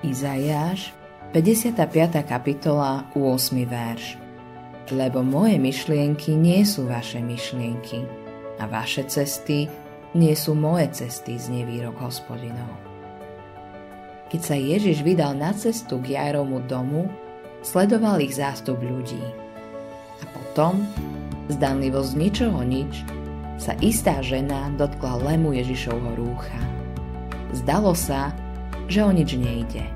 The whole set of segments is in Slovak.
Izajáš, 55. kapitola, 8. verš. Lebo moje myšlienky nie sú vaše myšlienky a vaše cesty nie sú moje cesty, z nevýrok hospodinov. Keď sa Ježiš vydal na cestu k Jairovmu domu, sledoval ich zástup ľudí. A potom, zdanlivo z ničoho nič, sa istá žena dotkla lemu Ježišovho rúcha. Zdalo sa, že o nič nejde.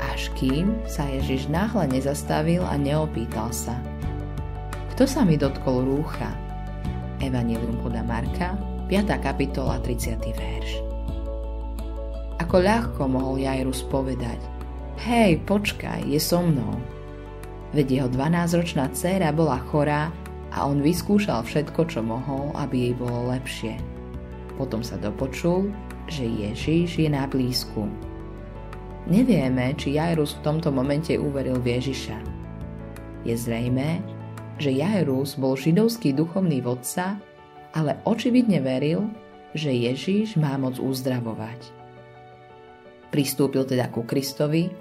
Až kým sa Ježiš náhle nezastavil a neopýtal sa. Kto sa mi dotkol rúcha? Evangelium podľa Marka, 5. kapitola, 30. verš. Ako ľahko mohol Jairus povedať Hej, počkaj, je so mnou. Veď jeho 12-ročná dcéra bola chorá a on vyskúšal všetko, čo mohol, aby jej bolo lepšie. Potom sa dopočul, že Ježiš je na blízku. Nevieme, či Jairus v tomto momente uveril v Ježiša. Je zrejme, že Jairus bol židovský duchovný vodca, ale očividne veril, že Ježiš má moc uzdravovať. Pristúpil teda ku Kristovi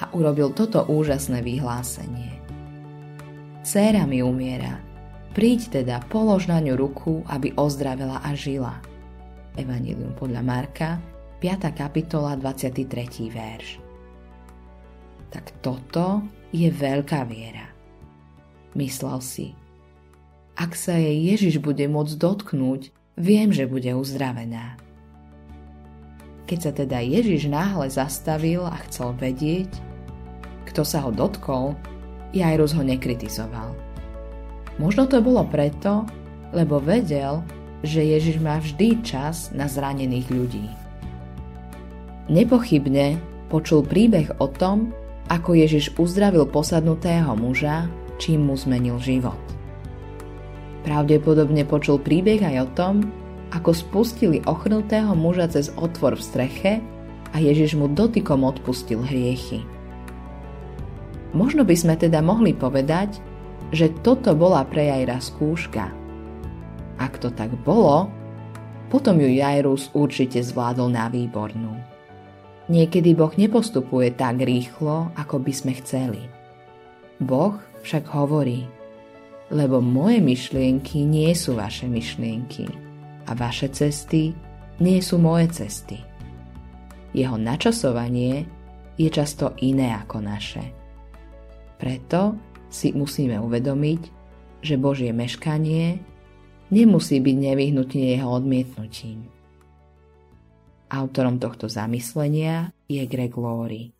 a urobil toto úžasné vyhlásenie. Céra mi umiera, príď teda, polož na ňu ruku, aby ozdravela a žila – Evangelium podľa Marka, 5. kapitola, 23. verš. Tak toto je veľká viera. Myslel si, ak sa jej Ježiš bude môcť dotknúť, viem, že bude uzdravená. Keď sa teda Ježiš náhle zastavil a chcel vedieť, kto sa ho dotkol, Jairus ho nekritizoval. Možno to bolo preto, lebo vedel, že Ježiš má vždy čas na zranených ľudí. Nepochybne počul príbeh o tom, ako Ježiš uzdravil posadnutého muža, čím mu zmenil život. Pravdepodobne počul príbeh aj o tom, ako spustili ochrnutého muža cez otvor v streche a Ježiš mu dotykom odpustil hriechy. Možno by sme teda mohli povedať, že toto bola pre Jajra skúška – ak to tak bolo, potom ju Jairus určite zvládol na výbornú. Niekedy Boh nepostupuje tak rýchlo, ako by sme chceli. Boh však hovorí, lebo moje myšlienky nie sú vaše myšlienky a vaše cesty nie sú moje cesty. Jeho načasovanie je často iné ako naše. Preto si musíme uvedomiť, že Božie meškanie nemusí byť nevyhnutne jeho odmietnutím. Autorom tohto zamyslenia je Greg Laurie.